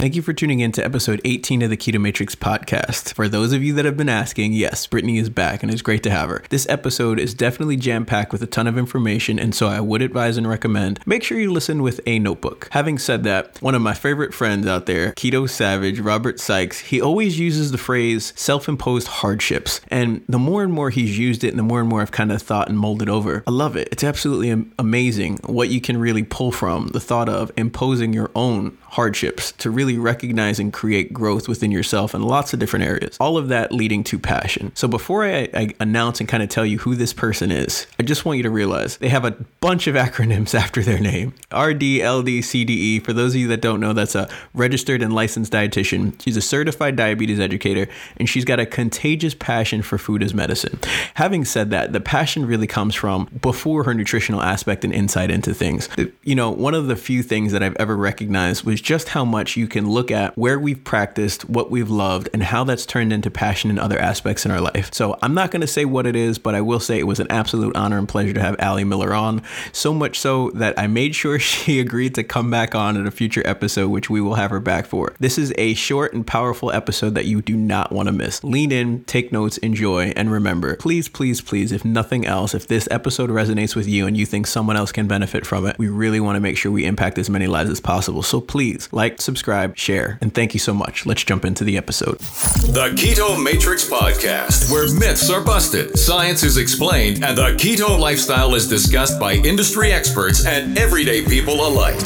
Thank you for tuning in to episode 18 of the Keto Matrix podcast. For those of you that have been asking, yes, Brittney is back and it's great to have her. This episode is definitely jam packed with a ton of information, and so I would advise and recommend make sure you listen with a notebook. Having said that, one of my favorite friends out there, Keto Savage, Robert Sikes, he always uses the phrase self imposed hardships. And the more and more he's used it, and the more and more I've kind of thought and molded over, I love it. It's absolutely amazing what you can really pull from the thought of imposing your own hardships to really recognize and create growth within yourself in lots of different areas. All of that leading to passion. So before I, I, announce and kind of tell you who this person is, I just want you to realize they have a bunch of acronyms after their name. RDLDCDE. For those of you that don't know, that's a registered and licensed dietitian. She's a certified diabetes educator and she's got a contagious passion for food as medicine. Having said that, the passion really comes from before her nutritional aspect and insight into things. You know, one of the few things that I've ever recognized was is just how much you can look at where we've practiced, what we've loved, and how that's turned into passion in other aspects in our life. So I'm not going to say what it is, but I will say it was an absolute honor and pleasure to have Ali Miller on. So much so that I made sure she agreed to come back on in a future episode, which we will have her back for. This is a short and powerful episode that you do not want to miss. Lean in, take notes, enjoy, and remember, please, please, please, if nothing else, if this episode resonates with you and you think someone else can benefit from it, we really want to make sure we impact as many lives as possible. So please, please like, subscribe, share, and thank you so much. Let's jump into the episode. The Keto Matrix Podcast, where myths are busted, science is explained, and the keto lifestyle is discussed by industry experts and everyday people alike.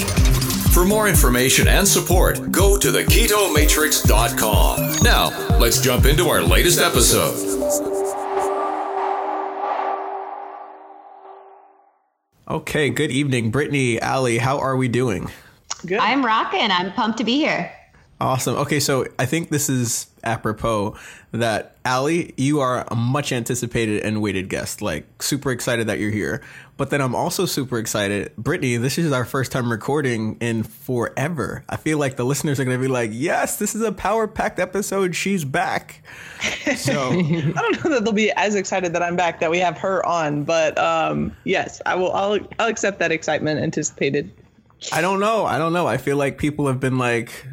For more information and support, go to theketomatrix.com. Now, let's jump into our latest episode. Okay, good evening, Brittney, Ali. How are we doing? Good. I'm rocking. I'm pumped to be here. Awesome. Okay, so I think this is apropos that Ali, you are a much anticipated and waited guest. Like super excited that you're here. But then I'm also super excited. Brittney, this is our first time recording in forever. I feel like the listeners are gonna be like, yes, this is a power packed episode. She's back. So I don't know that they'll be as excited that I'm back that we have her on, but um, yes, I will I'll I'll accept that excitement anticipated. I don't know. I don't know. I feel like people have been like,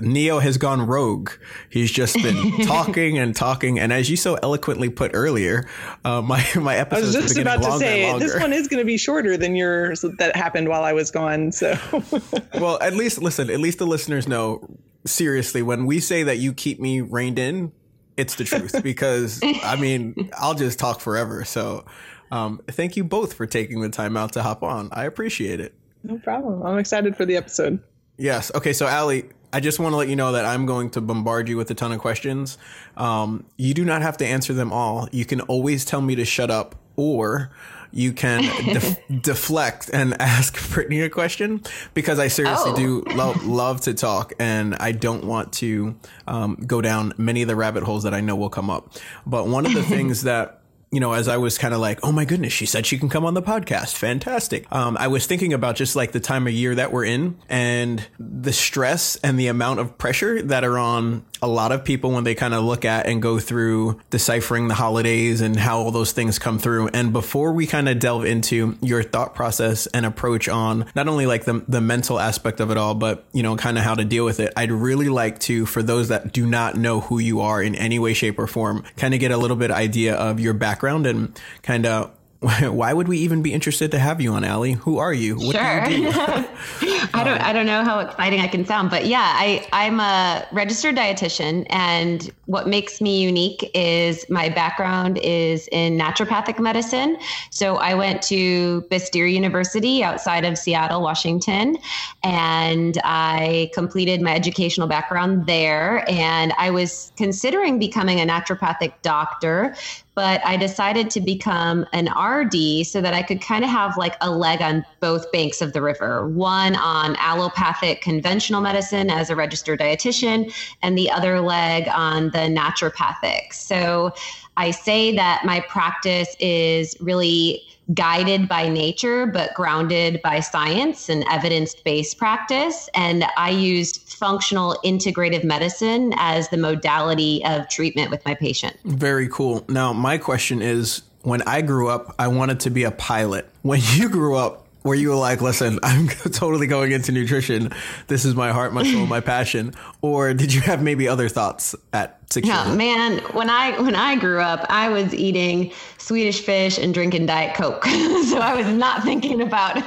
Neo has gone rogue. He's just been talking and talking, and as you so eloquently put earlier, uh, my my episode. I was just about to say this one is going to be shorter than yours that happened while I was gone. So, well, at least listen. At least the listeners know. Seriously, when we say that you keep me reined in, it's the truth because I mean I'll just talk forever. So, um, thank you both for taking the time out to hop on. I appreciate it. No problem. I'm excited for the episode. Yes. Okay. So, Ali, I just want to let you know that I'm going to bombard you with a ton of questions. Um, you do not have to answer them all. You can always tell me to shut up, or you can def- deflect and ask Brittney a question because I seriously oh. do lo- love to talk and I don't want to um, go down many of the rabbit holes that I know will come up. But one of the things that you know, as I was kind of like, oh my goodness, she said she can come on the podcast. Fantastic. Um, I was thinking about just like the time of year that we're in and the stress and the amount of pressure that are on a lot of people when they kind of look at and go through deciphering the holidays and how all those things come through. And before we kind of delve into your thought process and approach on not only like the, the mental aspect of it all, but, you know, kind of how to deal with it, I'd really like to, for those that do not know who you are in any way, shape, or form, kind of get a little bit idea of your background and kind of why would we even be interested to have you on, Ali? Who are you? What sure. Do you do? I don't I don't know how exciting I can sound, but yeah, I, I'm a registered dietitian and what makes me unique is my background is in naturopathic medicine. So I went to Bastyr University outside of Seattle, Washington, and I completed my educational background there. And I was considering becoming a naturopathic doctor but I decided to become an RD so that I could kind of have like a leg on both banks of the river one on allopathic conventional medicine as a registered dietitian, and the other leg on the naturopathic. So I say that my practice is really guided by nature, but grounded by science and evidence based practice. And I used functional integrative medicine as the modality of treatment with my patient. Very cool. Now, my question is when I grew up, I wanted to be a pilot. When you grew up, where you were like, listen, I'm totally going into nutrition. This is my heart, my soul, my passion? Or did you have maybe other thoughts at six yeah, man, when I when I grew up, I was eating Swedish fish and drinking Diet Coke. so I was not thinking about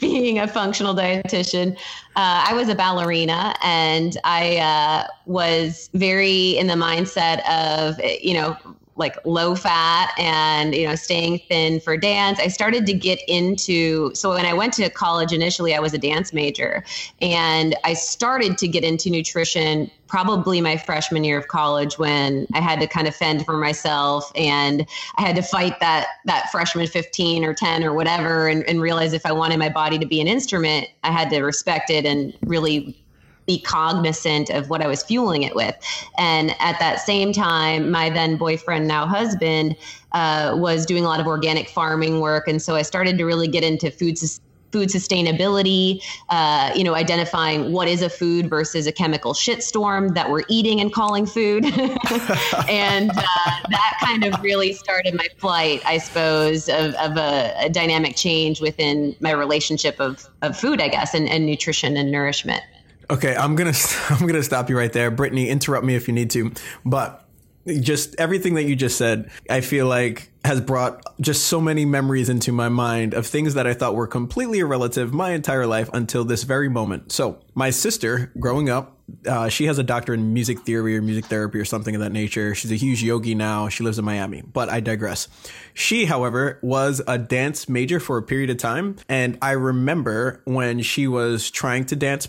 being a functional dietitian. Uh, I was a ballerina and I uh, was very in the mindset of, you know, like low fat and you know staying thin for dance. I started to get into so when i went to college initially i was a dance major and i started to get into nutrition probably my freshman year of college when i had to kind of fend for myself and i had to fight that that freshman 15 or 10 or whatever and, and realize if i wanted my body to be an instrument i had to respect it and really be cognizant of what I was fueling it with. And at that same time, my then boyfriend, now husband, uh, was doing a lot of organic farming work. And so I started to really get into food food sustainability, uh, you know, identifying what is a food versus a chemical shitstorm that we're eating and calling food. and uh, that kind of really started my flight, I suppose, of, of a, a, dynamic change within my relationship of, of food, I guess, and, and nutrition and nourishment. Okay, I'm gonna I'm gonna stop you right there, Brittney. Interrupt me if you need to, but just everything that you just said, I feel like has brought just so many memories into my mind of things that I thought were completely irrelative my entire life until this very moment. So, my sister, growing up, uh, she has a doctorate in music theory or music therapy or something of that nature. She's a huge yogi now. She lives in Miami, but I digress. She, however, was a dance major for a period of time. And I remember when she was trying to dance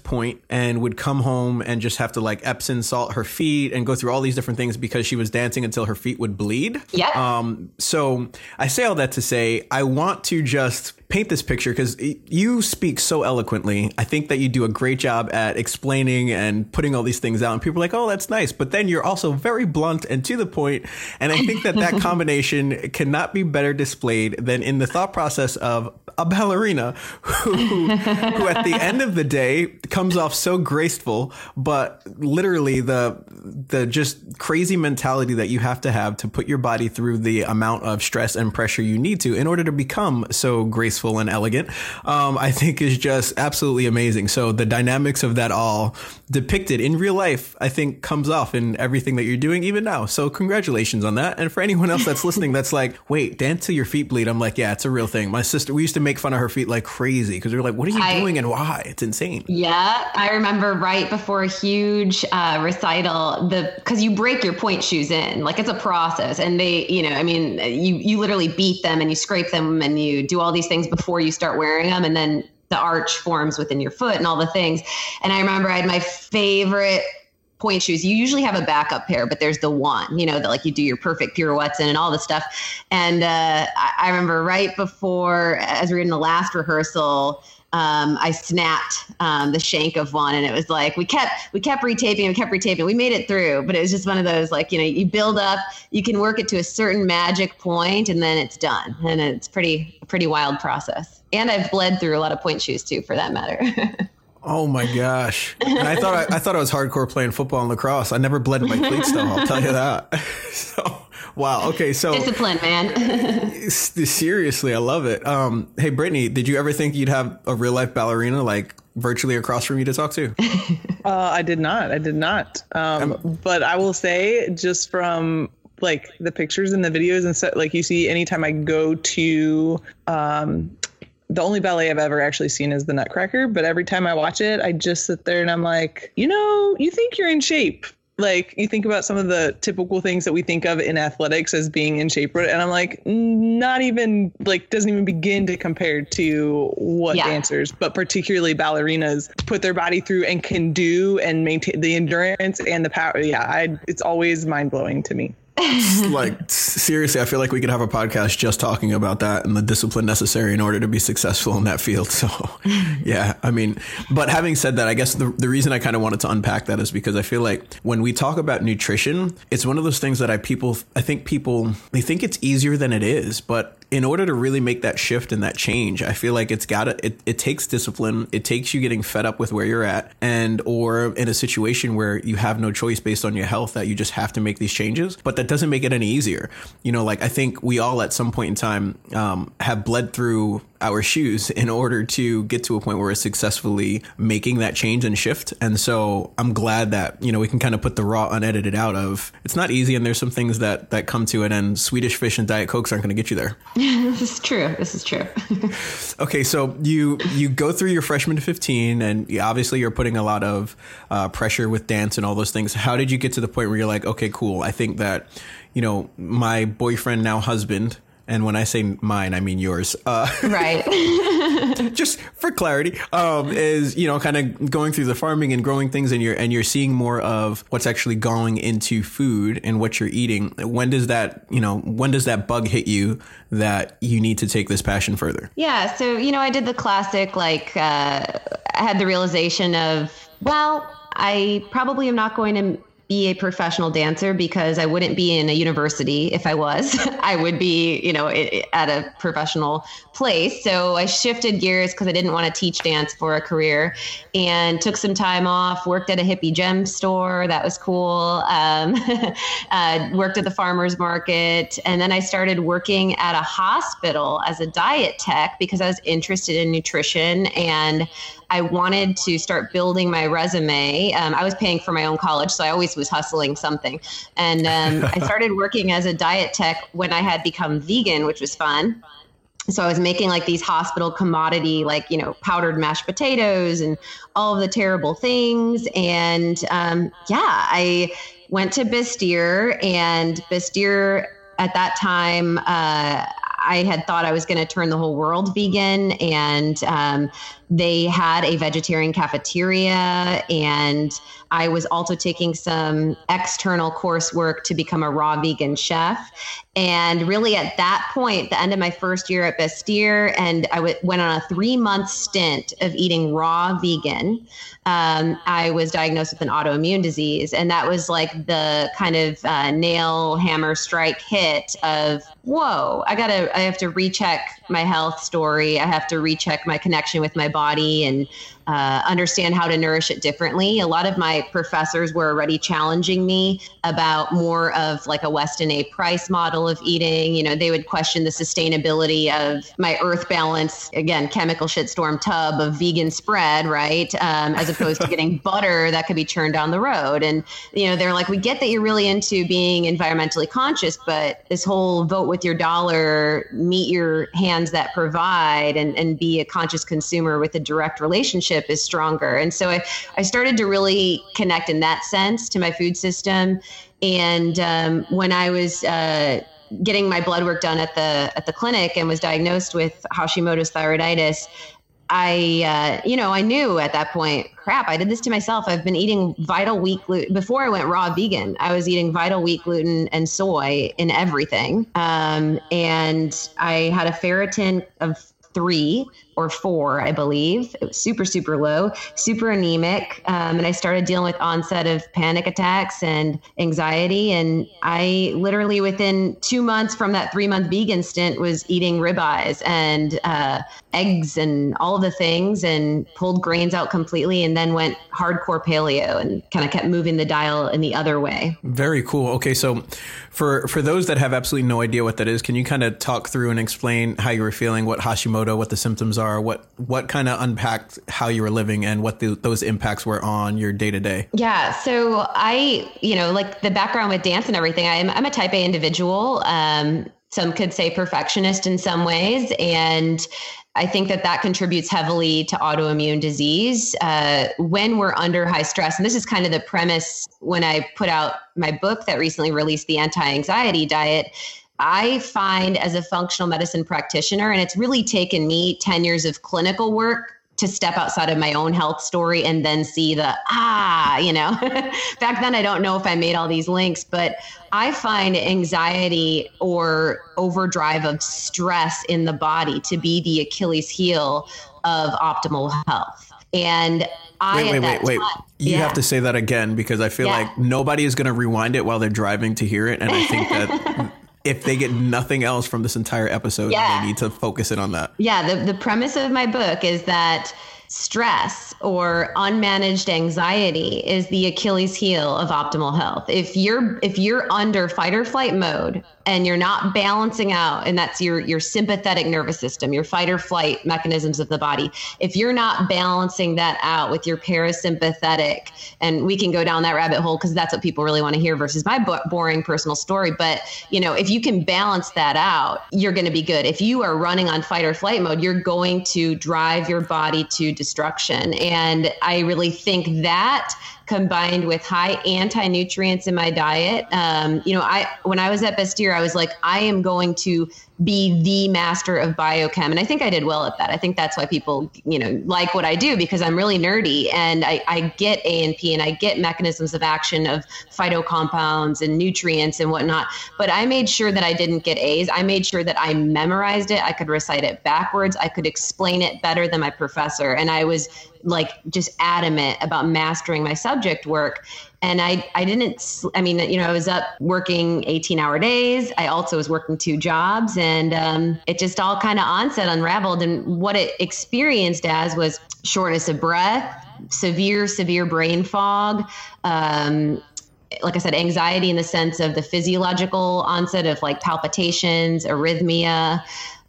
and would come home and just have to like Epsom salt her feet and go through all these different things because she was dancing until her feet would bleed. Yeah. Um, so I say all that to say, I want to just paint this picture because you speak so eloquently. I think that you do a great job at explaining and putting all these things out, and people are like, "Oh, that's nice," but then you're also very blunt and to the point. And I think that that combination cannot be better displayed than in the thought process of a ballerina who, who at the end of the day comes off so graceful, but literally the the just crazy mentality that you have to have to put your body through the amount of stress and pressure you need to in order to become so graceful graceful and elegant, um, I think is just absolutely amazing. So the dynamics of that all depicted in real life, I think comes off in everything that you're doing even now. So congratulations on that. And for anyone else that's listening, that's like, wait, dance till your feet bleed. I'm like, yeah, it's a real thing. My sister, we used to make fun of her feet like crazy because we were like, what are you I, doing and why? It's insane. Yeah. I remember right before a huge uh, recital, the, cause you break your pointe shoes in, like it's a process and they, you know, I mean, you, you literally beat them and you scrape them and you do all these things before you start wearing them and then the arch forms within your foot and all the things. And i remember i had my favorite pointe shoes. You usually have a backup pair but there's the one you know that like you do your perfect pirouettes in and all this stuff. And uh, I, I remember right before as we were in the last rehearsal um, I snapped um, the shank of one, and it was like we kept we kept retaping, we kept retaping. We made it through, but it was just one of those like you know you build up, you can work it to a certain magic point, and then it's done, and it's pretty pretty wild process. And I've bled through a lot of pointe shoes too, for that matter. Oh my gosh! And I thought I, I, thought I was hardcore playing football and lacrosse. I never bled my cleats though. I'll tell you that. so Wow. Okay. So discipline, man. seriously, I love it. Um, hey, Brittney, did you ever think you'd have a real life ballerina like virtually across from you to talk to? uh, I did not. I did not. Um, um, but I will say, just from like the pictures and the videos and stuff, like you see, anytime I go to um, the only ballet I've ever actually seen is the Nutcracker, but every time I watch it, I just sit there and I'm like, you know, you think you're in shape. Like you think about some of the typical things that we think of in athletics as being in shape and i'm like not even like doesn't even begin to compare to what yeah. dancers but particularly ballerinas put their body through and can do and maintain the endurance and the power. Yeah I, it's always mind-blowing to me like seriously, I feel like we could have a podcast just talking about that and the discipline necessary in order to be successful in that field. So, yeah, I mean, but having said that, I guess the the reason I kind of wanted to unpack that is because I feel like when we talk about nutrition, it's one of those things that I people I think people they think it's easier than it is, but in order to really make that shift and that change, I feel like it's got to, it, it takes discipline. It takes you getting fed up with where you're at and, or in a situation where you have no choice based on your health that you just have to make these changes. But that doesn't make it any easier. You know, like I think we all at some point in time, um, have bled through our shoes in order to get to a point where we're successfully making that change and shift. And so I'm glad that, you know, we can kind of put the raw unedited out of it's not easy and there's some things that that come to it and Swedish fish and Diet Cokes aren't going to get you there. this is true. This is true. okay, so you you go through your freshman to 15 and obviously you're putting a lot of uh, pressure with dance and all those things. How did you get to the point where you're like, okay, cool. I think that, you know, my boyfriend now husband and when I say mine, I mean yours. Uh, right. just for clarity, um, is you know kind of going through the farming and growing things, and you're and you're seeing more of what's actually going into food and what you're eating. When does that you know when does that bug hit you that you need to take this passion further? Yeah. So you know, I did the classic like uh, I had the realization of well, I probably am not going to be a professional dancer because I wouldn't be in a university if I was. I would be, you know, at a professional place. So I shifted gears because I didn't want to teach dance for a career and took some time off, worked at a hippie gem store. That was cool. Um, uh, worked at the farmer's market. And then I started working at a hospital as a diet tech because I was interested in nutrition and I wanted to start building my resume. Um, I was paying for my own college, so I always was hustling something. And um, I started working as a diet tech when I had become vegan, which was fun. So I was making like these hospital commodity, like you know, powdered mashed potatoes and all of the terrible things. And um, yeah, I went to Bastyr, and Bastyr at that time. Uh, I had thought I was going to turn the whole world vegan, and um, they had a vegetarian cafeteria, and I was also taking some external coursework to become a raw vegan chef. And really, at that point, the end of my first year at Bastyr, and I w- went on a three month stint of eating raw vegan. Um, I was diagnosed with an autoimmune disease, and that was like the kind of uh, nail hammer strike hit of whoa, I gotta, I have to recheck my health story. I have to recheck my connection with my body and uh, understand how to nourish it differently. A lot of my professors were already challenging me about more of like a Weston A. Price model of eating. You know, they would question the sustainability of my earth balance, again, chemical shitstorm tub of vegan spread, right? Um, as opposed to getting butter that could be churned down the road. And, you know, they're like, we get that you're really into being environmentally conscious, but this whole vote with your dollar, meet your hands that provide, and, and be a conscious consumer with a direct relationship relationship is stronger. And so I, I started to really connect in that sense to my food system. And um, when I was uh, getting my blood work done at the at the clinic and was diagnosed with Hashimoto's thyroiditis, I, uh, you know, I knew at that point, crap, I did this to myself. I've been eating vital wheat gluten before I went raw vegan. I was eating vital wheat gluten and soy in everything. Um, and I had a ferritin of three or four, I believe. It was super, super low, super anemic. Um, and I started dealing with onset of panic attacks and anxiety. And I literally, within two months from that three month vegan stint, was eating ribeyes and uh, eggs and all the things and pulled grains out completely and then went hardcore paleo and kind of kept moving the dial in the other way. Very cool. Okay. So for, for those that have absolutely no idea what that is, can you kind of talk through and explain how you were feeling, what Hashimoto, what the symptoms are? Are, what what kind of unpacked how you were living and what the, those impacts were on your day to day. Yeah, so I, you know, like the background with dance and everything. I'm I'm a Type A individual. Um, some could say perfectionist in some ways, and I think that that contributes heavily to autoimmune disease uh, when we're under high stress. And this is kind of the premise when I put out my book that recently released, The Anti Anxiety Diet I find as a functional medicine practitioner, and it's really taken me 10 years of clinical work to step outside of my own health story and then see the ah, you know. Back then, I don't know if I made all these links, but I find anxiety or overdrive of stress in the body to be the Achilles heel of optimal health. And I, wait, wait, wait, wait. You yeah. have to say that again because I feel yeah. like nobody is going to rewind it while they're driving to hear it. And I think that if they get nothing else from this entire episode, yeah. they need to focus in on that. Yeah, the, the premise of my book is that stress or unmanaged anxiety is the Achilles heel of optimal health. If you're if you're under fight or flight mode and you're not balancing out and that's your your sympathetic nervous system your fight or flight mechanisms of the body. If you're not balancing that out with your parasympathetic and we can go down that rabbit hole because that's what people really want to hear versus my boring personal story but you know if you can balance that out you're going to be good. If you are running on fight or flight mode you're going to drive your body to destruction and i really think that combined with high anti-nutrients in my diet. Um, you know, I when I was at Bastyr, I was like, I am going to be the master of biochem. And I think I did well at that. I think that's why people, you know, like what I do because I'm really nerdy and I, I get A and P and I get mechanisms of action of phytocompounds and nutrients and whatnot. But I made sure that I didn't get A's. I made sure that I memorized it. I could recite it backwards. I could explain it better than my professor. And I was like just adamant about mastering my subject work and I, I didn't i mean you know i was up working 18 hour days i also was working two jobs and um, it just all kind of onset unraveled and what it experienced as was shortness of breath severe severe brain fog um, like I said, anxiety in the sense of the physiological onset of like palpitations, arrhythmia,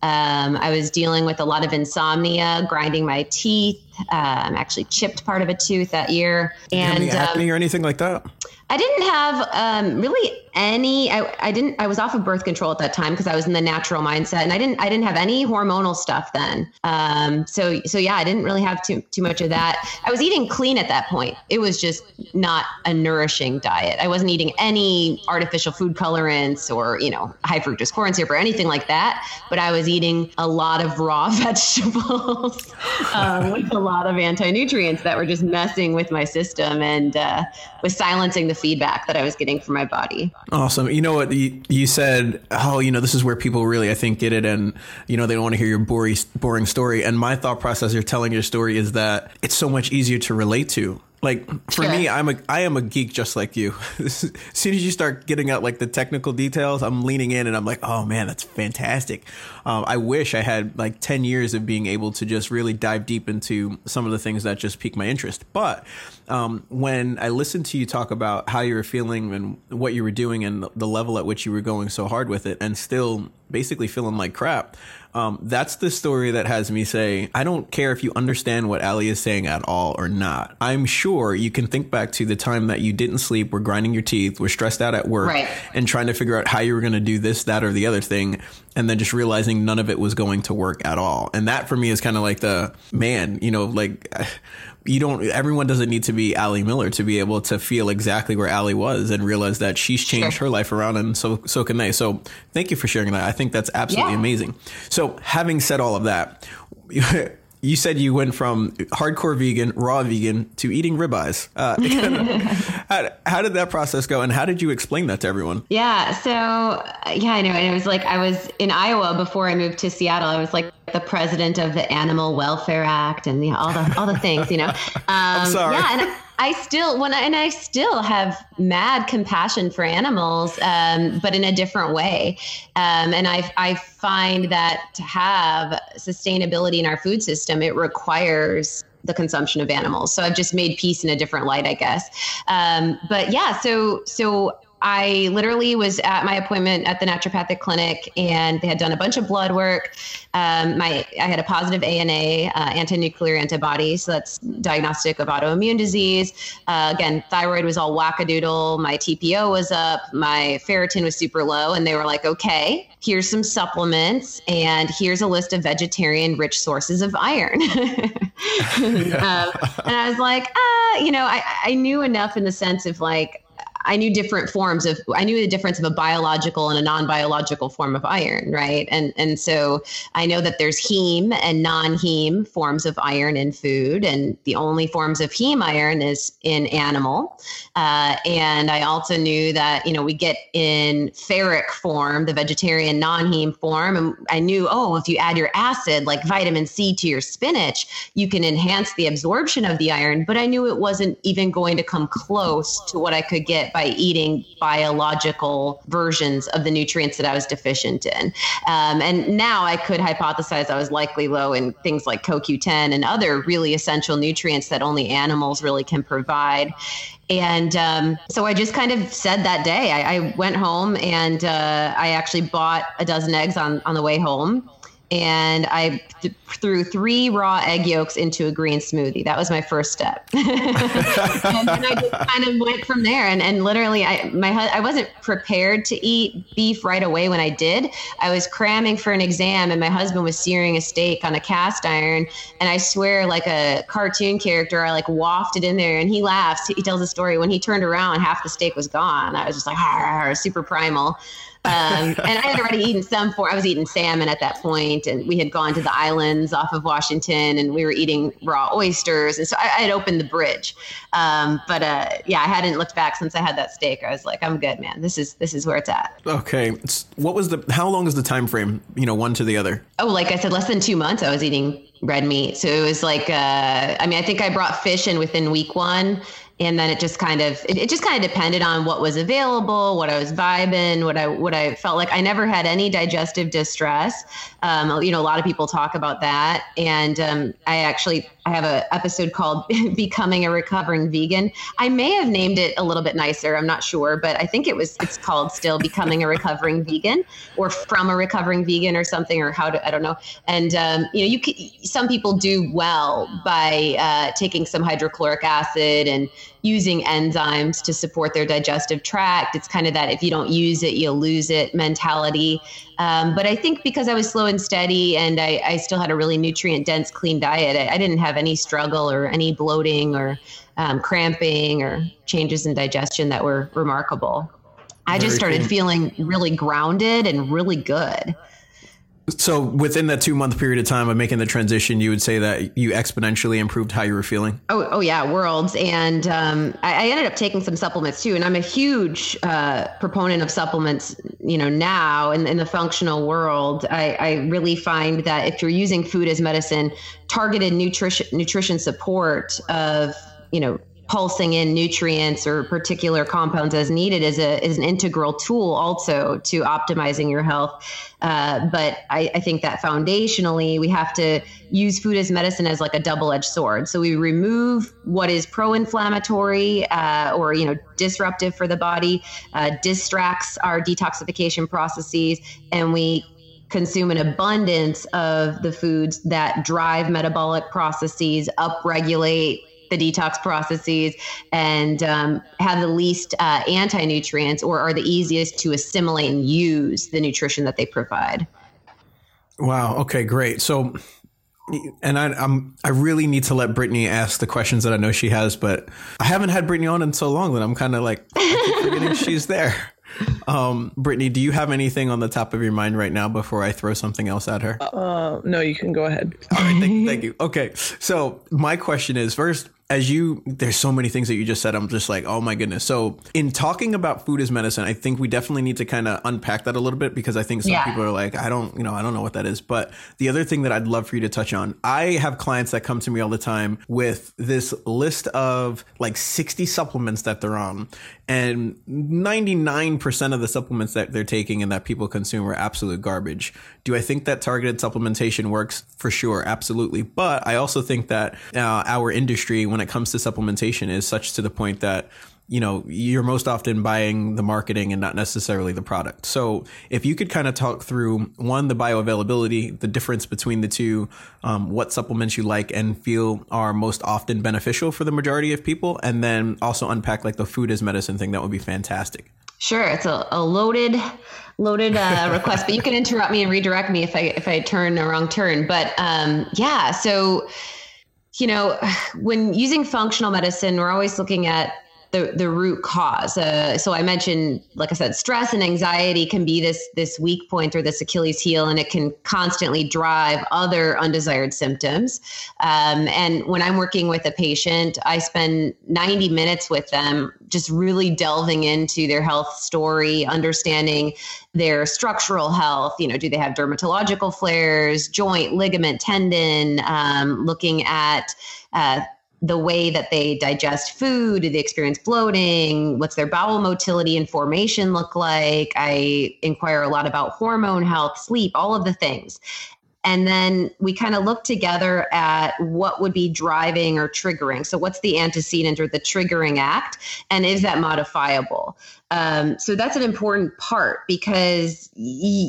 um, I was dealing with a lot of insomnia, grinding my teeth. Um, actually chipped part of a tooth that year. And acne um, or anything like that? I didn't have um, really any. I, I didn't. I was off of birth control at that time because I was in the natural mindset, and I didn't. I didn't have any hormonal stuff then. Um, so so yeah, I didn't really have too too much of that. I was eating clean at that point. It was just not a nourishing diet. I wasn't eating any artificial food colorants or you know high fructose corn syrup or anything like that. But I was eating a lot of raw vegetables um, with a lot of anti nutrients that were just messing with my system and uh, was silencing the feedback that I was getting from my body. Awesome. You know what you, you said? Oh, you know, this is where people really, I think, get it, and you know, they don't want to hear your boring, boring story. And my thought process you're telling your story is that it's so much easier to relate to. Like for sure. me, I'm a I am a geek just like you. as soon as you start getting out like the technical details, I'm leaning in and I'm like, oh man, that's fantastic. Um, I wish I had like ten years of being able to just really dive deep into some of the things that just pique my interest. But um, when I listened to you talk about how you were feeling and what you were doing and the level at which you were going so hard with it, and still basically feeling like crap. Um, that's the story that has me say, I don't care if you understand what Ali is saying at all or not. I'm sure you can think back to the time that you didn't sleep, were grinding your teeth, were stressed out at work, right. and trying to figure out how you were going to do this, that, or the other thing. And then just realizing none of it was going to work at all. And that for me is kind of like the man, you know, like you don't everyone doesn't need to be Ali Miller to be able to feel exactly where Ali was and realize that she's changed sure. her life around and so so can they. So thank you for sharing that. I think that's absolutely yeah. amazing. So having said all of that, you said you went from hardcore vegan, raw vegan, to eating ribeyes. Uh, how, how, did that process go, and how did you explain that to everyone? Yeah, so yeah, I know. And it was like I was in Iowa before I moved to Seattle. I was like the president of the Animal Welfare Act and you know, all the all the things, you know. Um, I'm sorry. Yeah, and I still when I, and I still have mad compassion for animals, um, but in a different way. Um, and I I find that to have sustainability in our food system, it requires the consumption of animals. So I've just made peace in a different light, I guess. Um, but yeah, so so I literally was at my appointment at the naturopathic clinic, and they had done a bunch of blood work. Um, my I had a positive ANA, uh, anti-nuclear antibody, so that's diagnostic of autoimmune disease. Uh, again, thyroid was all wackadoodle. My TPO was up. My ferritin was super low, and they were like, "Okay, here's some supplements, and here's a list of vegetarian-rich sources of iron." um, and I was like, "Ah, you know, I, I knew enough in the sense of like." I knew different forms of I knew the difference of a biological and a non-biological form of iron, right? And and so I know that there's heme and non-heme forms of iron in food, and the only forms of heme iron is in animal. Uh, and I also knew that you know we get in ferric form, the vegetarian non-heme form, and I knew oh if you add your acid like vitamin C to your spinach, you can enhance the absorption of the iron. But I knew it wasn't even going to come close to what I could get by eating biological versions of the nutrients that I was deficient in. Um, and now I could hypothesize I was likely low in things like CoQ10 and other really essential nutrients that only animals really can provide. And um, so I just kind of said that day, I, I went home and uh, I actually bought a dozen eggs on, on the way home and I th- threw three raw egg yolks into a green smoothie. That was my first step. and then I just kind of went from there. And, and literally, I my I wasn't prepared to eat beef right away when I did. I was cramming for an exam, and my husband was searing a steak on a cast iron. And I swear, like a cartoon character, I like wafted in there, and he laughs. He tells a story when he turned around, half the steak was gone. I was just like, super primal. Um, and I had already eaten some for, I was eating salmon at that point, and we had gone to the islands off of Washington and we were eating raw oysters. And so I, I had opened the bridge. Um, but uh, yeah, I hadn't looked back since I had that steak. I was like, I'm good, man. This is, this is where it's at. Okay. What was the, how long is the time frame, you know, one to the other? Oh, like I said, less than two months I was eating red meat. So it was like, uh, I mean, I think I brought fish in within week one and then it just kind of it, it, just kind of depended on what was available what i was vibing what i what i felt like. I never had any digestive distress. Um, you know a lot of people talk about that. And um, i actually i have an episode called becoming a recovering vegan. I may have named it a little bit nicer. I'm not sure but i think it was it's called still becoming a recovering vegan or from a recovering vegan or something or how to i don't know. And um, you know you can, some people do well by uh, taking some hydrochloric acid and using enzymes to support their digestive tract. It's kind of that if you don't use it, you'll lose it mentality. Um, but I think because I was slow and steady and I, I still had a really nutrient dense, clean diet, I, I, didn't have any struggle or any bloating or um, cramping or changes in digestion that were remarkable. I just started feeling really grounded and really good. So within that two month period of time of making the transition, you would say that you exponentially improved how you were feeling. Oh, oh yeah, worlds. And um, I, I, ended up taking some supplements too. And I'm a huge uh, proponent of supplements. You know, now in, in the functional world, I, I really find that if you're using food as medicine, targeted nutrition nutrition support of you know pulsing in nutrients or particular compounds as needed is a is an integral tool also to optimizing your health. Uh, but I, I, think that foundationally we have to use food as medicine as like a double-edged sword. So we remove what is pro-inflammatory uh, or you know disruptive for the body, uh, distracts our detoxification processes, and we consume an abundance of the foods that drive metabolic processes, upregulate the detox processes and um, have the least uh, anti nutrients or are the easiest to assimilate and use the nutrition that they provide. Wow. Okay, great. So, and I, am I really need to let Brittney ask the questions that I know she has, but I haven't had Brittney on in so long that I'm kind of like forgetting she's there. Um, Brittney, do you have anything on the top of your mind right now before I throw something else at her? Uh, no, you can go ahead. All right, thank, thank you. Okay, so my question is first, as you there's so many things that you just said i'm just like oh my goodness. So in talking about food as medicine i think we definitely need to kind of unpack that a little bit because i think some yeah. people are like i don't you know i don't know what that is. But the other thing that i'd love for you to touch on i have clients that come to me all the time with this list of like 60 supplements that they're on and 99% of the supplements that they're taking and that people consume are absolute garbage. Do i think that targeted supplementation works? For sure absolutely. But i also think that uh, our industry when it comes to supplementation is such to the point that you know you're most often buying the marketing and not necessarily the product. So if you could kind of talk through one the bioavailability the difference between the two um, what supplements you like and feel are most often beneficial for the majority of people and then also unpack like the food as medicine thing that would be fantastic. Sure it's a, a loaded loaded uh, request but you can interrupt me and redirect me if i if i turn a wrong turn. But um, yeah so you know, when using functional medicine, we're always looking at the, the root cause. Uh, so I mentioned, like I said, stress and anxiety can be this this weak point or this Achilles heel, and it can constantly drive other undesired symptoms. Um, and when I'm working with a patient, I spend 90 minutes with them, just really delving into their health story, understanding their structural health. You know, do they have dermatological flares, joint, ligament, tendon? Um, looking at uh, the way that they digest food, do they experience bloating, what's their bowel motility and formation look like. I inquire a lot about hormone health, sleep, all of the things. And then we kind of look together at what would be driving or triggering. So, what's the antecedent or the triggering act? And is that modifiable? Um, so, that's an important part because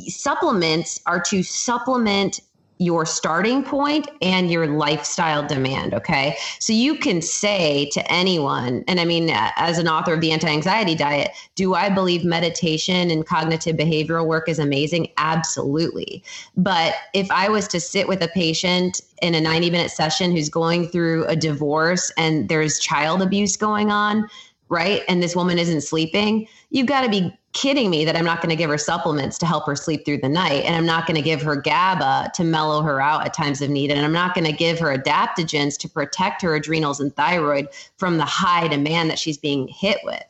supplements are to supplement your starting point and your lifestyle demand. Okay. So you can say to anyone, and I mean, uh, as an author of the anti anxiety diet, do I believe meditation and cognitive behavioral work is amazing? Absolutely. But if I was to sit with a patient in a 90 minute session who's going through a divorce and there's child abuse going on, right? And this woman isn't sleeping, you've got to be kidding me that I'm not going to give her supplements to help her sleep through the night. And I'm not going to give her GABA to mellow her out at times of need. And I'm not going to give her adaptogens to protect her adrenals and thyroid from the high demand that she's being hit with.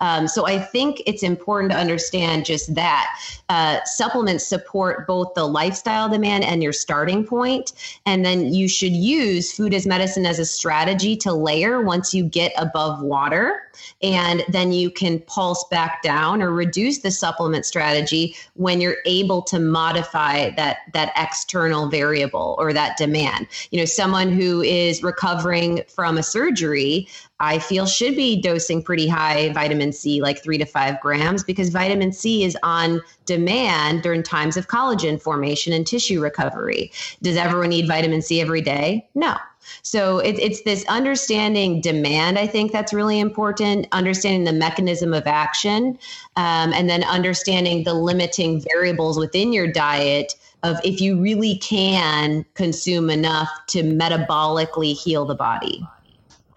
Um, so I think it's important to understand just that uh, supplements support both the lifestyle demand and your starting point, and then you should use food as medicine as a strategy to layer once you get above water, and then you can pulse back down or reduce the supplement strategy when you're able to modify that that external variable or that demand. You know, someone who is recovering from a surgery I feel should be dosing pretty high vitamin C, like three to five grams, because vitamin C is on demand during times of collagen formation and tissue recovery. Does everyone need vitamin C every day? No. So it, it's this understanding demand, I think that's really important, understanding the mechanism of action, um, and then understanding the limiting variables within your diet of if you really can consume enough to metabolically heal the body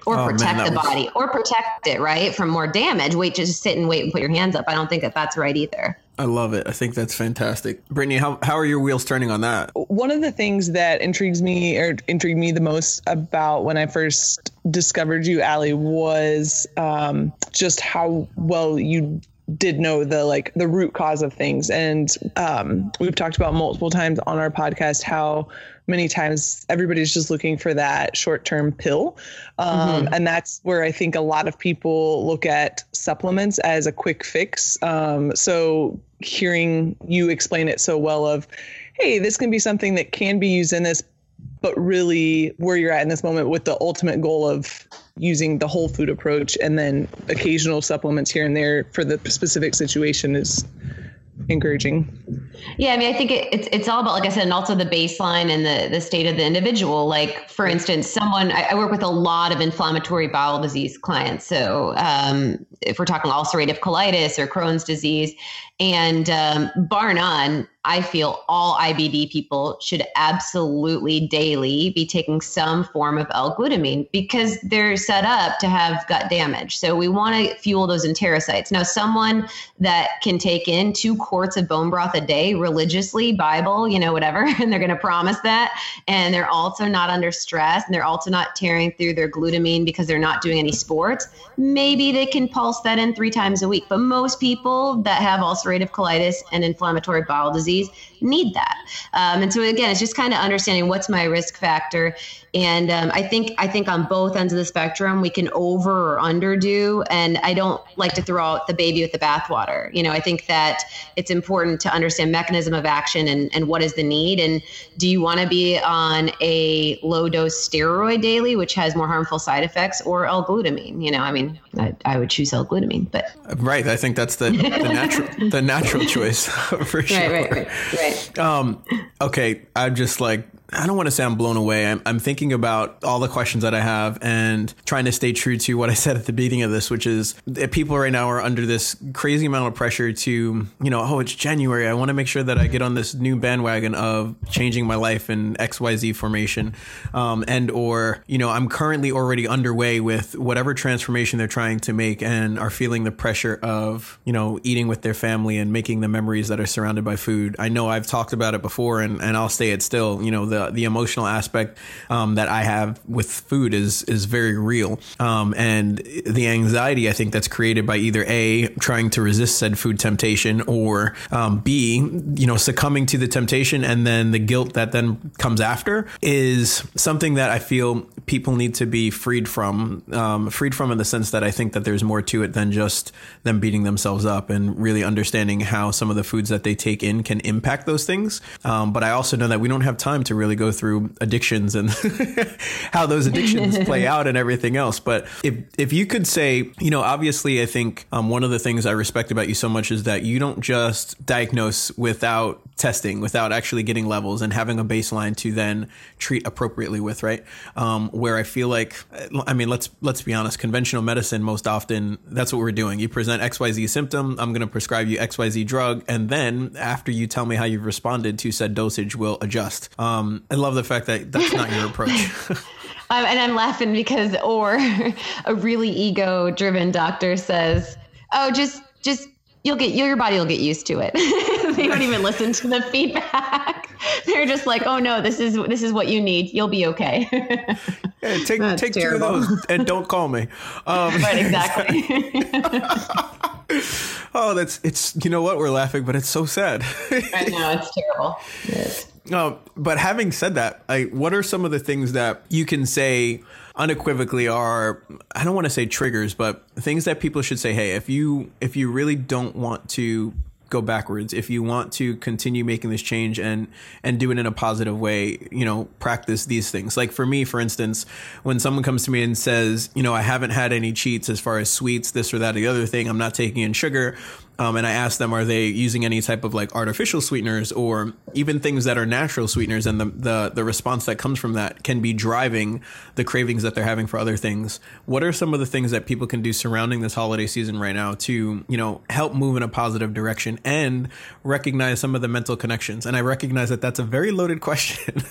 or oh, protect man, the was... body or protect it right from more damage wait just sit and wait and put your hands up i don't think that that's right either I love it. I think that's fantastic. Brittney, how, how are your wheels turning on that? One of the things that intrigues me or intrigued me the most about when I first discovered you, ali was um, just how well you did know the like the root cause of things. And um, we've talked about multiple times on our podcast how many times everybody's just looking for that short term pill. Um, mm-hmm. And that's where I think a lot of people look at supplements as a quick fix. Um, so hearing you explain it so well of, hey, this can be something that can be used in this, but really where you're at in this moment with the ultimate goal of using the whole food approach and then occasional supplements here and there for the specific situation is encouraging. Yeah, I mean, I think it, it's it's all about, like I said, and also the baseline and the the state of the individual. Like, for instance, someone I, I work with a lot of inflammatory bowel disease clients. So, um, if we're talking ulcerative colitis or Crohn's disease, and um, bar none, I feel all IBD people should absolutely daily be taking some form of L-glutamine because they're set up to have gut damage. So we want to fuel those enterocytes. Now, someone that can take in two quarts of bone broth a day religiously, Bible, you know, whatever, and they're going to promise that, and they're also not under stress, and they're also not tearing through their glutamine because they're not doing any sports. Maybe they can pulse that in three times a week. But most people that have ulcerative colitis and inflammatory bowel disease need that. Um, and so again, it's just kind of understanding what's my risk factor. And um, I think I think on both ends of the spectrum, we can over or underdo. And I don't like to throw out the baby with the bathwater. You know, I think that it's important to understand mechanism of action and, and what is the need. And do you want to be on a low dose steroid daily, which has more harmful side effects, or L-glutamine? You know, I mean, I, I would choose L-glutamine, but right. I think that's the, the natural the natural choice for sure. Right, right, right, right. Um, okay, I'm just like I don't want to say I'm blown away. I'm, I'm thinking about all the questions that I have and trying to stay true to what I said at the beginning of this, which is that people right now are under this crazy amount of pressure to, you know, oh, it's January. I want to make sure that I get on this new bandwagon of changing my life in XYZ formation. Um, and, or, you know, I'm currently already underway with whatever transformation they're trying to make and are feeling the pressure of, you know, eating with their family and making the memories that are surrounded by food. I know I've talked about it before and, and I'll say it still, you know, the the emotional aspect um, that I have with food is is very real, um, and the anxiety I think that's created by either a trying to resist said food temptation or um, b you know succumbing to the temptation and then the guilt that then comes after is something that I feel people need to be freed from, um, freed from in the sense that I think that there's more to it than just them beating themselves up and really understanding how some of the foods that they take in can impact those things. Um, but I also know that we don't have time to really go through addictions and how those addictions play out and everything else. But if if you could say, you know, obviously, I think um, one of the things I respect about you so much is that you don't just diagnose without testing, without actually getting levels and having a baseline to then treat appropriately with, right? Um, where I feel like, I mean, let's let's be honest, conventional medicine most often that's what we're doing. You present X Y Z symptom, I'm going to prescribe you X Y Z drug, and then after you tell me how you've responded to said dosage, we'll adjust. Um, I love the fact that that's not your approach. Um, and I'm laughing because, or a really ego driven doctor says, "Oh, just just you'll get your body will get used to it." they don't even listen to the feedback. They're just like, "Oh no, this is this is what you need. You'll be okay." yeah, take That's take terrible. two of those and don't call me. Um, right, exactly. oh, that's it's you know what we're laughing, but it's so sad. I know it's terrible. It uh, but having said that, like, what are some of the things that you can say unequivocally are I don't want to say triggers, but things that people should say, hey, if you if you really don't want to go backwards if you want to continue making this change and and do it in a positive way you know practice these things. Like for me for instance when someone comes to me and says you know i haven't had any cheats as far as sweets this or that or the other thing i'm not taking in sugar um, and I asked them, are they using any type of like artificial sweeteners or even things that are natural sweeteners? And the, the, the response that comes from that can be driving the cravings that they're having for other things. What are some of the things that people can do surrounding this holiday season right now to, you know, help move in a positive direction and recognize some of the mental connections? And I recognize that that's a very loaded question.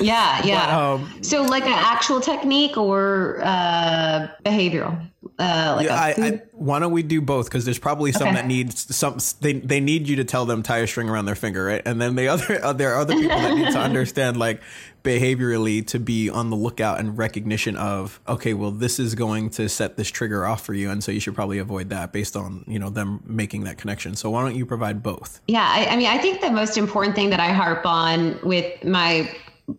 Yeah. Yeah. But, um, so like an actual technique or uh, behavioral? Uh, like yeah, I, I, why don't we do both? Because there's probably some okay. that need some. They they need you to tell them tie a string around their finger, right? And then the other uh, there are other people that need to understand like behaviorally to be on the lookout and recognition of okay, well this is going to set this trigger off for you, and so you should probably avoid that based on you know them making that connection. So why don't you provide both? Yeah, I, I mean I think the most important thing that I harp on with my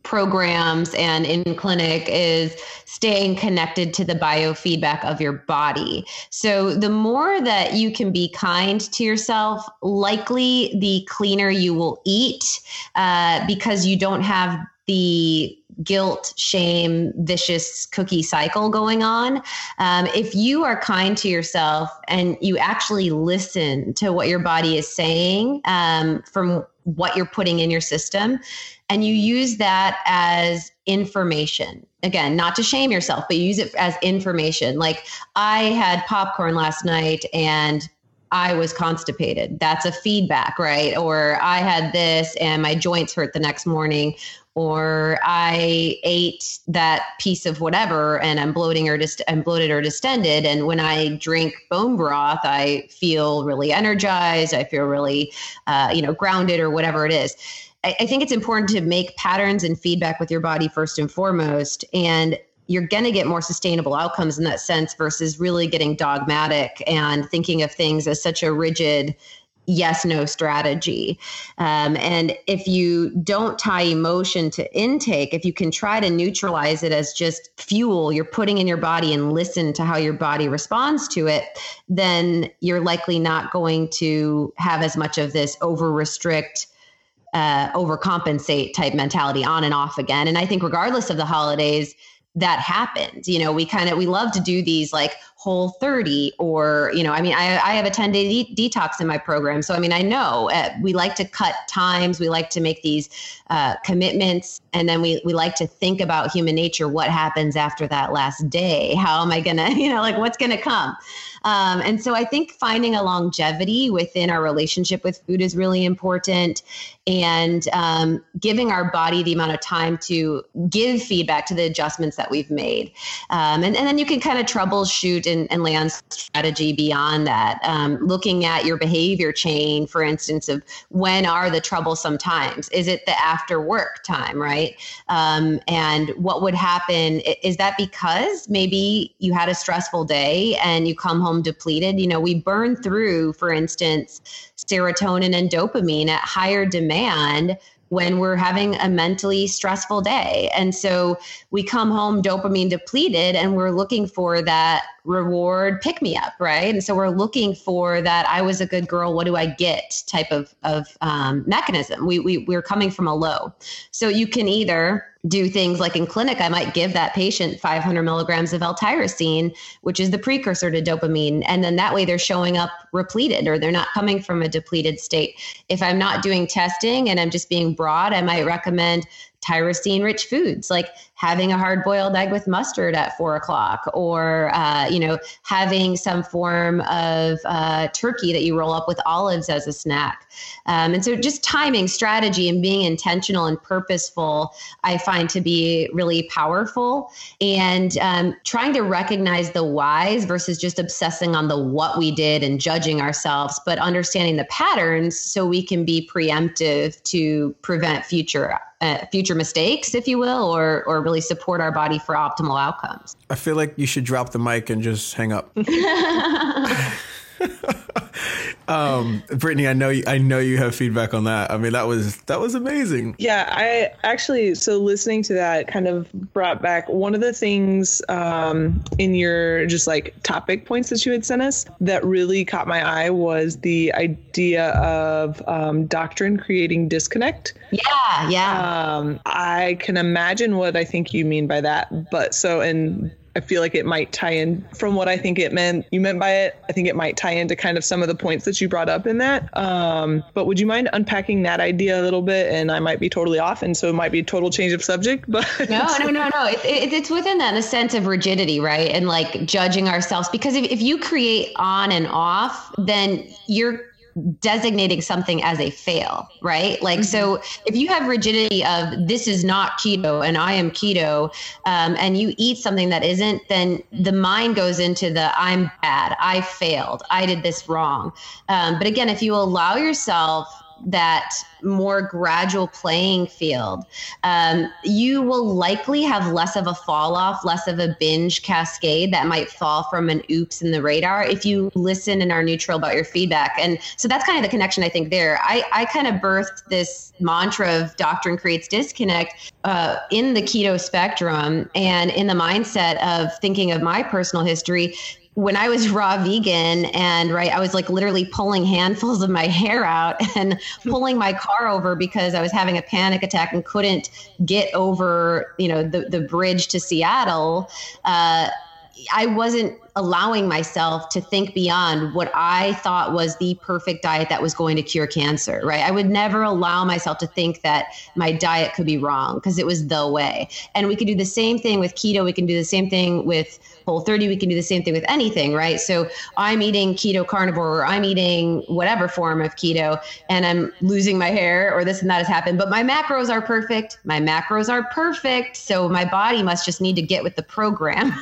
programs and in clinic is staying connected to the biofeedback of your body. So, the more that you can be kind to yourself, likely the cleaner you will eat uh, because you don't have the guilt, shame, vicious cookie cycle going on. Um, if you are kind to yourself and you actually listen to what your body is saying um, from what you're putting in your system, and you use that as information. Again not to shame yourself but use it as information. Like i had popcorn last night and i was constipated. That's a feedback right? Or i had this and my joints hurt the next morning or i ate that piece of whatever and i'm bloating or dist- i'm bloated or distended and when i drink bone broth i feel really energized i feel really uh, you know grounded or whatever it is I, I think it's important to make patterns and feedback with your body first and foremost. And you're going to get more sustainable outcomes in that sense versus really getting dogmatic and thinking of things as such a rigid yes no strategy um, and if you don't tie emotion to intake if you can try to neutralize it as just fuel you're putting in your body and listen to how your body responds to it then you're likely not going to have as much of this over restrict uh, overcompensate type mentality on and off again. And I think regardless of the holidays, that happens. You know, we kind of we love to do these like whole 30 or you know i mean i, I have a 10 day de- detox in my program. So i mean i know uh, we like to cut times. We like to make these uh, commitments. And then we, we like to think about human nature what happens after that last day? How am i gonna you know like what's gonna come? Um, and so I think finding a longevity within our relationship with food is really important. And um, giving our body the amount of time to give feedback to the adjustments that we've made. Um, and, and then you can kind of troubleshoot and, and lay strategy beyond that. Um, looking at your behavior chain, for instance, of when are the troublesome times? Is it the after work time, right? Um, and what would happen? Is that because maybe you had a stressful day and you come home depleted? You know, we burn through, for instance, serotonin and dopamine at higher demand when we're having a mentally stressful day. And so we come home dopamine depleted and we're looking for that reward pick me up, right? And so we're looking for that I was a good girl, what do I get type of, of um, mechanism. We, we, we're coming from a low. So you can either do things like in clinic, I might give that patient 500 milligrams of L-tyrosine, which is the precursor to dopamine. And then that way they're showing up repleted or they're not coming from a depleted state. If I'm not doing testing and I'm just being broad, I might recommend tyrosine rich foods like having a hard boiled egg with mustard at four o'clock or uh, you know having some form of uh, turkey that you roll up with olives as a snack. Um, and so just timing strategy and being intentional and purposeful i find to be really powerful. And um, trying to recognize the whys versus just obsessing on the what we did and judging ourselves but understanding the patterns so we can be preemptive to prevent future uh, future mistakes, if you will, or or really support our body for optimal outcomes. I feel like you should drop the mic and just hang up. um, Brittney, I know you, I know you have feedback on that. I mean, that was that was amazing. Yeah, I actually so listening to that kind of brought back one of the things um, in your just like topic points that you had sent us that really caught my eye was the idea of um, doctrine creating disconnect. Yeah, yeah. Um, I can imagine what I think you mean by that, but so and I feel like it might tie in from what I think it meant. You meant by it. I think it might tie into kind of some of the points that you brought up in that. Um, but would you mind unpacking that idea a little bit? And I might be totally off, and so it might be a total change of subject. But no, no, no, no. It, it, it's within that the sense of rigidity, right? And like judging ourselves because if, if you create on and off, then you're designating something as a fail, right? Like, mm-hmm. so if you have rigidity of this is not keto and I am keto, um, and you eat something that isn't, then the mind goes into the I'm bad, I failed, I did this wrong. Um, but again, if you allow yourself that more gradual playing field, um, you will likely have less of a fall off, less of a binge cascade that might fall from an oops in the radar if you listen and are neutral about your feedback. And so that's kind of the connection I think there. I, I kind of birthed this mantra of doctrine creates disconnect uh, in the keto spectrum and in the mindset of thinking of my personal history when I was raw vegan and right, I was like literally pulling handfuls of my hair out and pulling my car over because I was having a panic attack and couldn't get over, you know, the, the bridge to Seattle. Uh, I wasn't allowing myself to think beyond what I thought was the perfect diet that was going to cure cancer, right? I would never allow myself to think that my diet could be wrong because it was the way. And we could do the same thing with keto. We can do the same thing with whole 30 we can do the same thing with anything right? So i'm eating keto carnivore or i'm eating whatever form of keto and i'm losing my hair or this and that has happened but my macros are perfect. My macros are perfect. So my body must just need to get with the program.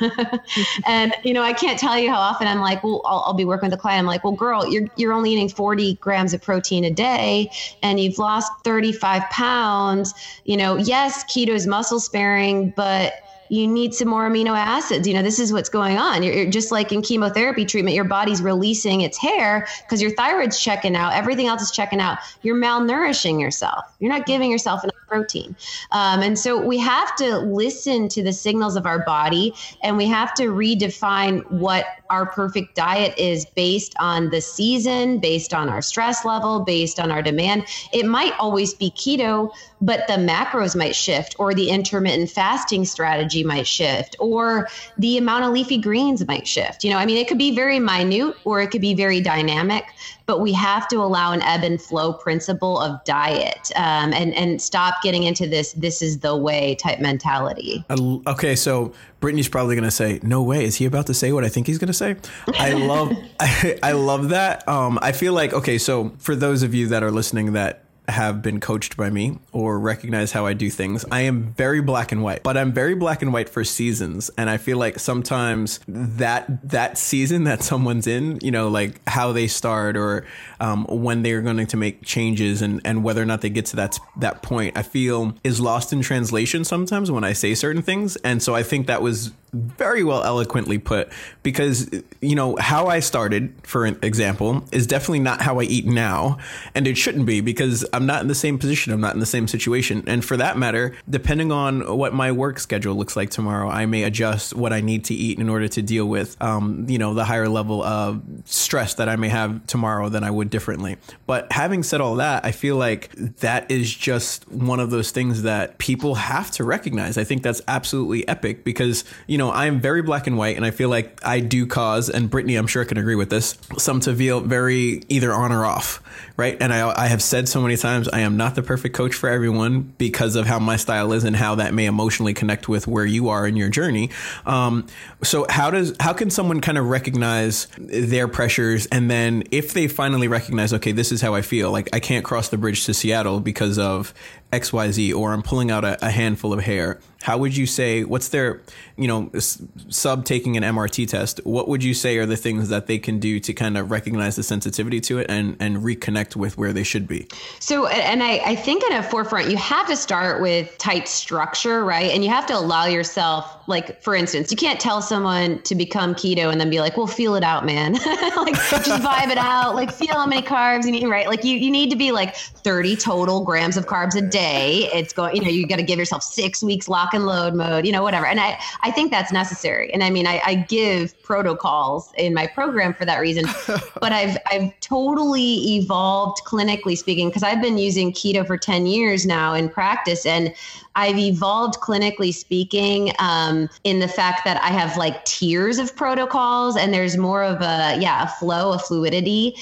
And you know i can't tell you how often i'm like well I'll, I'll be working with a client. I'm like well girl you're, you're only eating 40 grams of protein a day and you've lost 35 pounds. You know yes keto is muscle sparing but you need some more amino acids. You know, this is what's going on. You're, you're just like in chemotherapy treatment, your body's releasing its hair because your thyroid's checking out, everything else is checking out. You're malnourishing yourself. You're not giving yourself enough protein. Um, and so we have to listen to the signals of our body and we have to redefine what our perfect diet is based on the season, based on our stress level, based on our demand. It might always be keto, but the macros might shift, or the intermittent fasting strategy might shift, or the amount of leafy greens might shift. You know, I mean, it could be very minute or it could be very dynamic but we have to allow an ebb and flow principle of diet um, and and stop getting into this this is the way type mentality. Okay, so Brittney's probably going to say, "No way, is he about to say what I think he's going to say?" I love I, I love that. Um, I feel like okay, so for those of you that are listening that have been coached by me or recognize how I do things, I am very black and white. But I'm very black and white for seasons, and I feel like sometimes that that season that someone's in, you know, like how they start or um, when they're going to make changes and and whether or not they get to that that point, I feel is lost in translation sometimes when I say certain things, and so I think that was very well eloquently put because you know how I started for example is definitely not how I eat now and it shouldn't be because I'm not in the same position I'm not in the same situation. And for that matter depending on what my work schedule looks like tomorrow I may adjust what I need to eat in order to deal with um, you know the higher level of stress that I may have tomorrow than I would differently. But having said all that I feel like that is just one of those things that people have to recognize. I think that's absolutely epic because you know know, I am very black and white, and I feel like I do cause, and Brittney, I'm sure can agree with this, some to feel very either on or off, right? And I, I have said so many times, I am not the perfect coach for everyone because of how my style is and how that may emotionally connect with where you are in your journey. Um, so how does how can someone kind of recognize their pressures, and then if they finally recognize, okay, this is how I feel, like I can't cross the bridge to Seattle because of X Y Z, or I'm pulling out a, a handful of hair how would you say what's their you know sub taking an mrt test what would you say are the things that they can do to kind of recognize the sensitivity to it and and reconnect with where they should be? So and i i think in a forefront you have to start with tight structure right? And you have to allow yourself like for instance you can't tell someone to become keto and then be like well feel it out man. Like just vibe it out like feel how many carbs you need right? Like you, you need to be like 30 total grams of carbs a day it's going you know you got to give yourself six weeks lock and load mode, you know, whatever. And I, I think that's necessary. And I mean, I, I give protocols in my program for that reason, but I've, I've totally evolved clinically speaking, because I've been using keto for 10 years now in practice. And I've evolved clinically speaking um, in the fact that I have like tiers of protocols and there's more of a, yeah, a flow, a fluidity.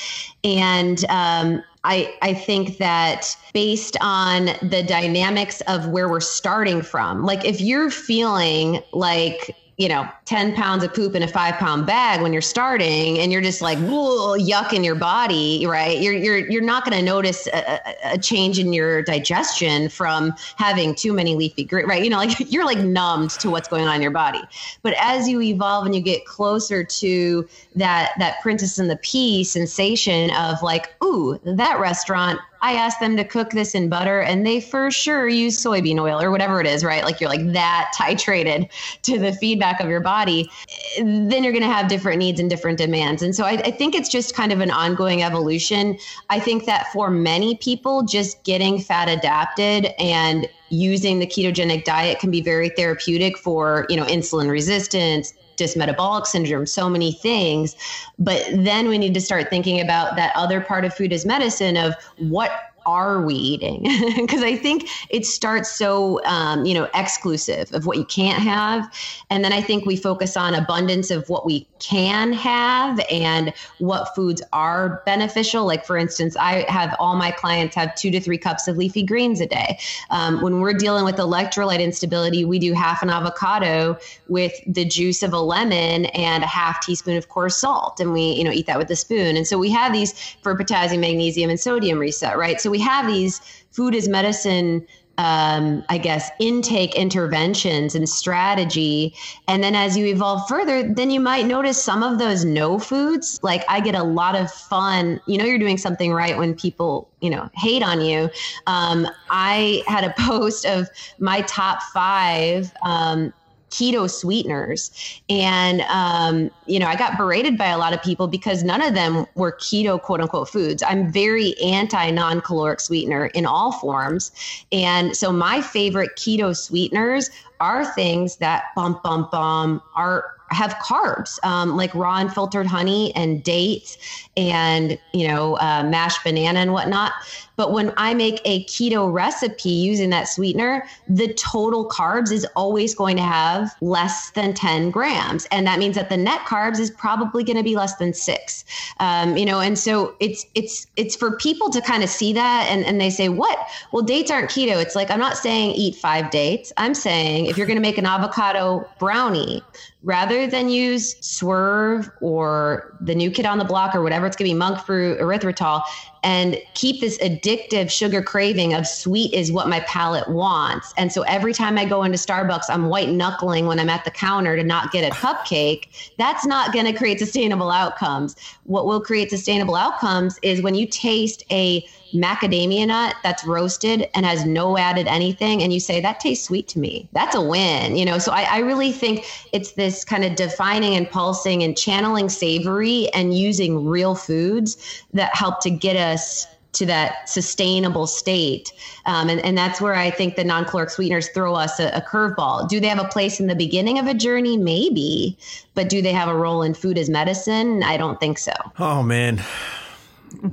And, um, I, I think that based on the dynamics of where we're starting from, like if you're feeling like you know, 10 pounds of poop in a five pound bag when you're starting and you're just like, yuck in your body, right? You're, you're, you're not going to notice a, a, change in your digestion from having too many leafy greens, right? You know, like you're like numbed to what's going on in your body. But as you evolve and you get closer to that, that princess and the pea sensation of like, ooh, that restaurant I asked them to cook this in butter and they for sure use soybean oil or whatever it is, right? Like you're like that titrated to the feedback of your body, then you're going to have different needs and different demands. And so I, I think it's just kind of an ongoing evolution. I think that for many people, just getting fat adapted and using the ketogenic diet can be very therapeutic for, you know, insulin resistance, dysmetabolic syndrome, so many things. But then we need to start thinking about that other part of food as medicine of what are we eating? Because I think it starts so, um, you know, exclusive of what you can't have. And then I think we focus on abundance of what we can have and what foods are beneficial. Like, for instance, I have all my clients have two to three cups of leafy greens a day. Um, when we're dealing with electrolyte instability, we do half an avocado with the juice of a lemon and a half teaspoon of coarse salt. And we, you know, eat that with a spoon. And so we have these for potassium, magnesium, and sodium reset, right? So we have these food as medicine um, I guess, intake interventions and strategy. And then as you evolve further, then you might notice some of those no foods. Like I get a lot of fun. You know, you're doing something right when people, you know, hate on you. Um, I had a post of my top five um, keto sweeteners. And, um, you know, I got berated by a lot of people because none of them were keto, quote unquote, foods. I'm very anti non caloric sweetener in all forms. And so my favorite keto sweeteners are things that bump, bump, bump are have carbs um, like raw and filtered honey and dates and you know uh, mashed banana and whatnot but when i make a keto recipe using that sweetener the total carbs is always going to have less than 10 grams. And that means that the net carbs is probably going to be less than six. Um, you know and so it's it's it's for people to kind of see that and, and they say what? Well dates aren't keto. It's like i'm not saying eat five dates. I'm saying if you're going to make an avocado brownie rather than use swerve or the new kid on the block or whatever it's going to be monk fruit erythritol and keep this addictive sugar craving of sweet is what my palate wants. And so every time I go into Starbucks, I'm white knuckling when I'm at the counter to not get a cupcake. That's not going to create sustainable outcomes. What will create sustainable outcomes is when you taste a macadamia nut that's roasted and has no added anything and you say that tastes sweet to me. That's a win you know? So I, I, really think it's this kind of defining and pulsing and channeling savory and using real foods that help to get us to that sustainable state. Um, and, and that's where i think the non-caloric sweeteners throw us a, a curveball. Do they have a place in the beginning of a journey? Maybe but do they have a role in food as medicine? I don't think so. Oh man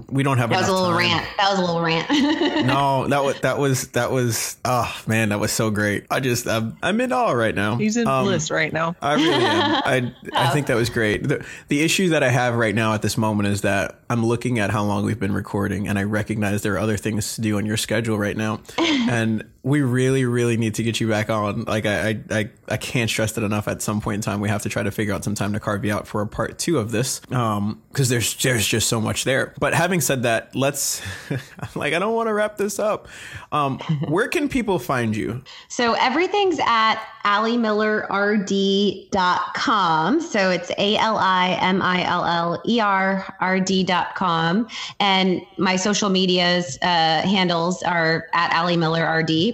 we don't have that was a little time. rant. That was a little rant. No that was that was that was oh man that was so great. I just i'm, I'm in awe right now. He's in um, bliss right now. I really am. I i think that was great. The, the issue that i have right now at this moment is that i'm looking at how long we've been recording and i recognize there are other things to do on your schedule right now. And we really, really need to get you back on. Like I, I, I can't stress it enough. At some point in time, we have to try to figure out some time to carve you out for a part two of this, um, because there's there's just so much there. But having said that, let's. like I don't want to wrap this up. Um, where can people find you? So everything's at alimillerrd.com. So it's A L I M I L L E R R D.com. And my social medias uh, handles are at Ali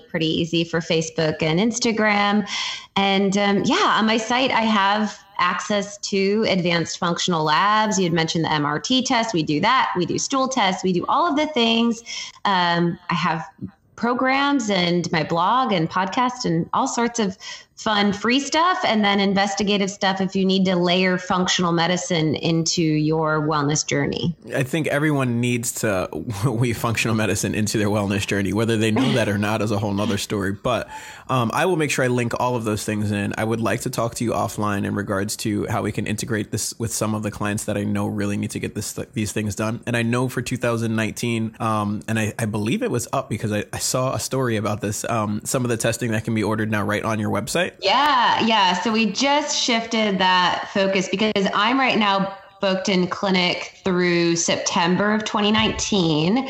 Pretty easy for Facebook and Instagram. And um, yeah, on my site, I have access to advanced functional labs. You had mentioned the MRT test. We do that. We do stool tests. We do all of the things. Um, I have programs and my blog and podcast and all sorts of fun free stuff and then investigative stuff if you need to layer functional medicine into your wellness journey. I think everyone needs to weave functional medicine into their wellness journey. Whether they know that or not is a whole nother story. But um, I will make sure I link all of those things in. I would like to talk to you offline in regards to how we can integrate this with some of the clients that I know really need to get this these things done. And I know for 2019, um, and I, I, believe it was up because I, I saw a story about this. Um, some of the testing that can be ordered now right on your website right? Yeah, yeah. So we just shifted that focus because I'm right now booked in clinic through September of 2019.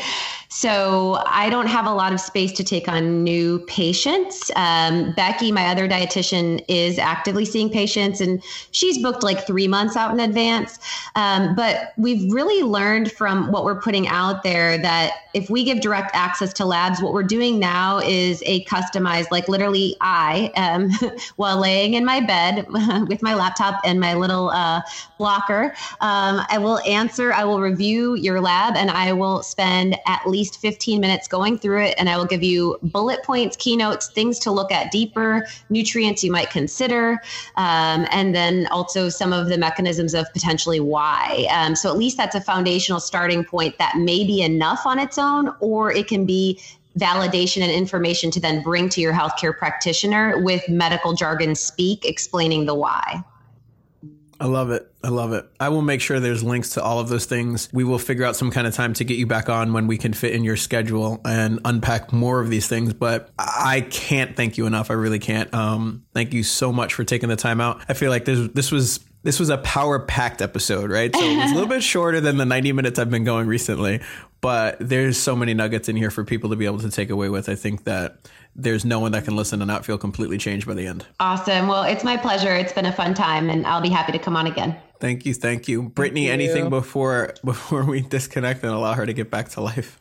So I don't have a lot of space to take on new patients. Um, Becky, my other dietitian, is actively seeing patients and she's booked like three months out in advance. Um, but we've really learned from what we're putting out there that if we give direct access to labs, what we're doing now is a customized, like literally I, um, while laying in my bed with my laptop and my little uh, blocker, um, I will answer, I will review your lab and I will spend at least least 15 minutes going through it, and I will give you bullet points, keynotes, things to look at deeper, nutrients you might consider, um, and then also some of the mechanisms of potentially why. Um, so at least that's a foundational starting point that may be enough on its own, or it can be validation and information to then bring to your healthcare practitioner with medical jargon speak explaining the why. I love it. I love it. I will make sure there's links to all of those things. We will figure out some kind of time to get you back on when we can fit in your schedule and unpack more of these things. But I can't thank you enough. I really can't. Um, thank you so much for taking the time out. I feel like this this was this was a power packed episode, right? So it was a little bit shorter than the 90 minutes I've been going recently, but there's so many nuggets in here for people to be able to take away with. I think that there's no one that can listen and not feel completely changed by the end. Awesome. Well, it's my pleasure. It's been a fun time and I'll be happy to come on again. Thank you. Thank you. Brittney, thank you. anything before before we disconnect and allow her to get back to life?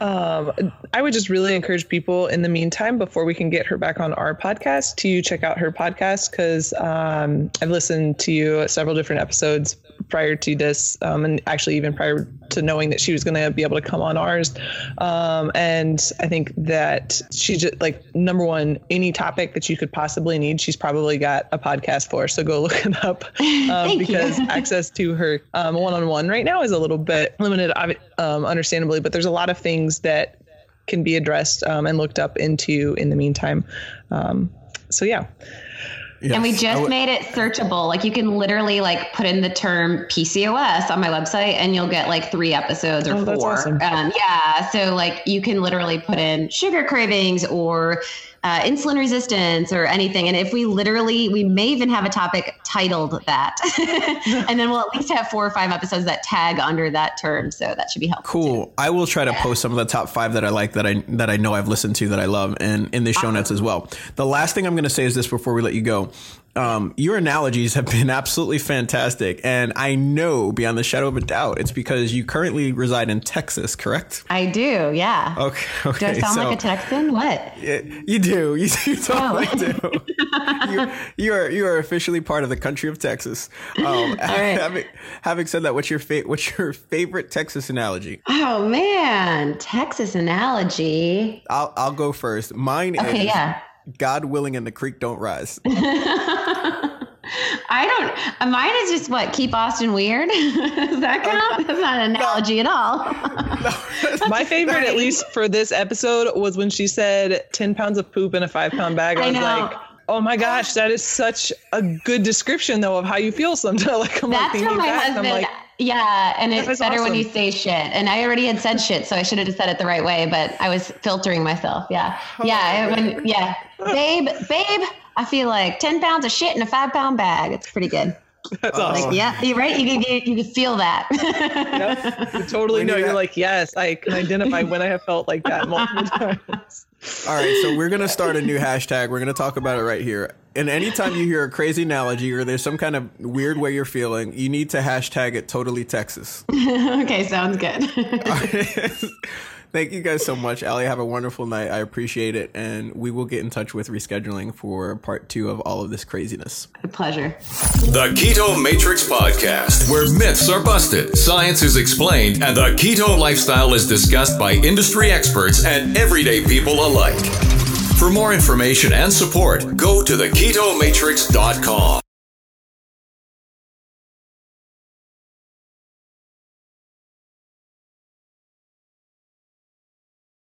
Um, I would just really encourage people in the meantime, before we can get her back on our podcast, to check out her podcast because um, I've listened to you several different episodes prior to this, um, and actually even prior to knowing that she was going to be able to come on ours. Um, and I think that she's just like number one, any topic that you could possibly need, she's probably got a podcast for. So go look it up um, because access to her one on one right now is a little bit limited, um, understandably, but there's a lot of things that can be addressed um, and looked up into in the meantime. Um, so yeah. Yes. And we just made it searchable. Like you can literally like put in the term PCOS on my website and you'll get like three episodes or oh, four. Awesome. Um, yeah. So like you can literally put in sugar cravings or uh, insulin resistance or anything. And if we literally, we may even have a topic titled that, and then we'll at least have four or five episodes that tag under that term. So that should be helpful. Cool. Too. I will try to yeah. post some of the top five that I like that I that I know I've listened to that I love, and in the show notes as well. The last thing I'm going to say is this before we let you go um, your analogies have been absolutely fantastic. And I know beyond the shadow of a doubt, it's because you currently reside in Texas, correct? I do, yeah. Okay. okay. Do I sound so, like a Texan? What? Yeah, you do. You, you totally oh. do. you, you, are you are officially part of the country of Texas. Um, All right. having, having said that, what's your fa- what's your favorite Texas analogy? Oh man, Texas analogy. I'll I'll go first. Mine okay, is yeah. God willing and the creek don't rise. I don't. Mine is just what keep Austin weird. Does that count? That's not an analogy at all. no, My favorite, at least for this episode, was when she said ten pounds of poop in a five pound bag. I, I was know. like. Oh my gosh, that is such a good description though of how you feel sometimes. Like I'm That's like thinking my back, husband, I'm like, yeah, and it's better awesome. when you say shit. And I already had said shit, so I should have just said it the right way, but I was filtering myself. Yeah. Oh, yeah. When, yeah. babe, babe, I feel like 10 pounds of shit in a five pound bag. It's pretty good. That's awesome. Like, yeah, you're right. You can, you, you can feel that. yep. You totally know. You're like, yes, I can identify when I have felt like that multiple times. All right, so we're gonna start a new hashtag. We're gonna talk about it right here. And anytime you hear a crazy analogy or there's some kind of weird way you're feeling, you need to hashtag it totally Texas. okay, sounds good. Thank you guys so much, Ali. Have a wonderful night. I appreciate it. And we will get in touch with rescheduling for part two of all of this craziness. A pleasure. The Keto Matrix Podcast, where myths are busted, science is explained, and the keto lifestyle is discussed by industry experts and everyday people alike. For more information and support, go to theketomatrix.com.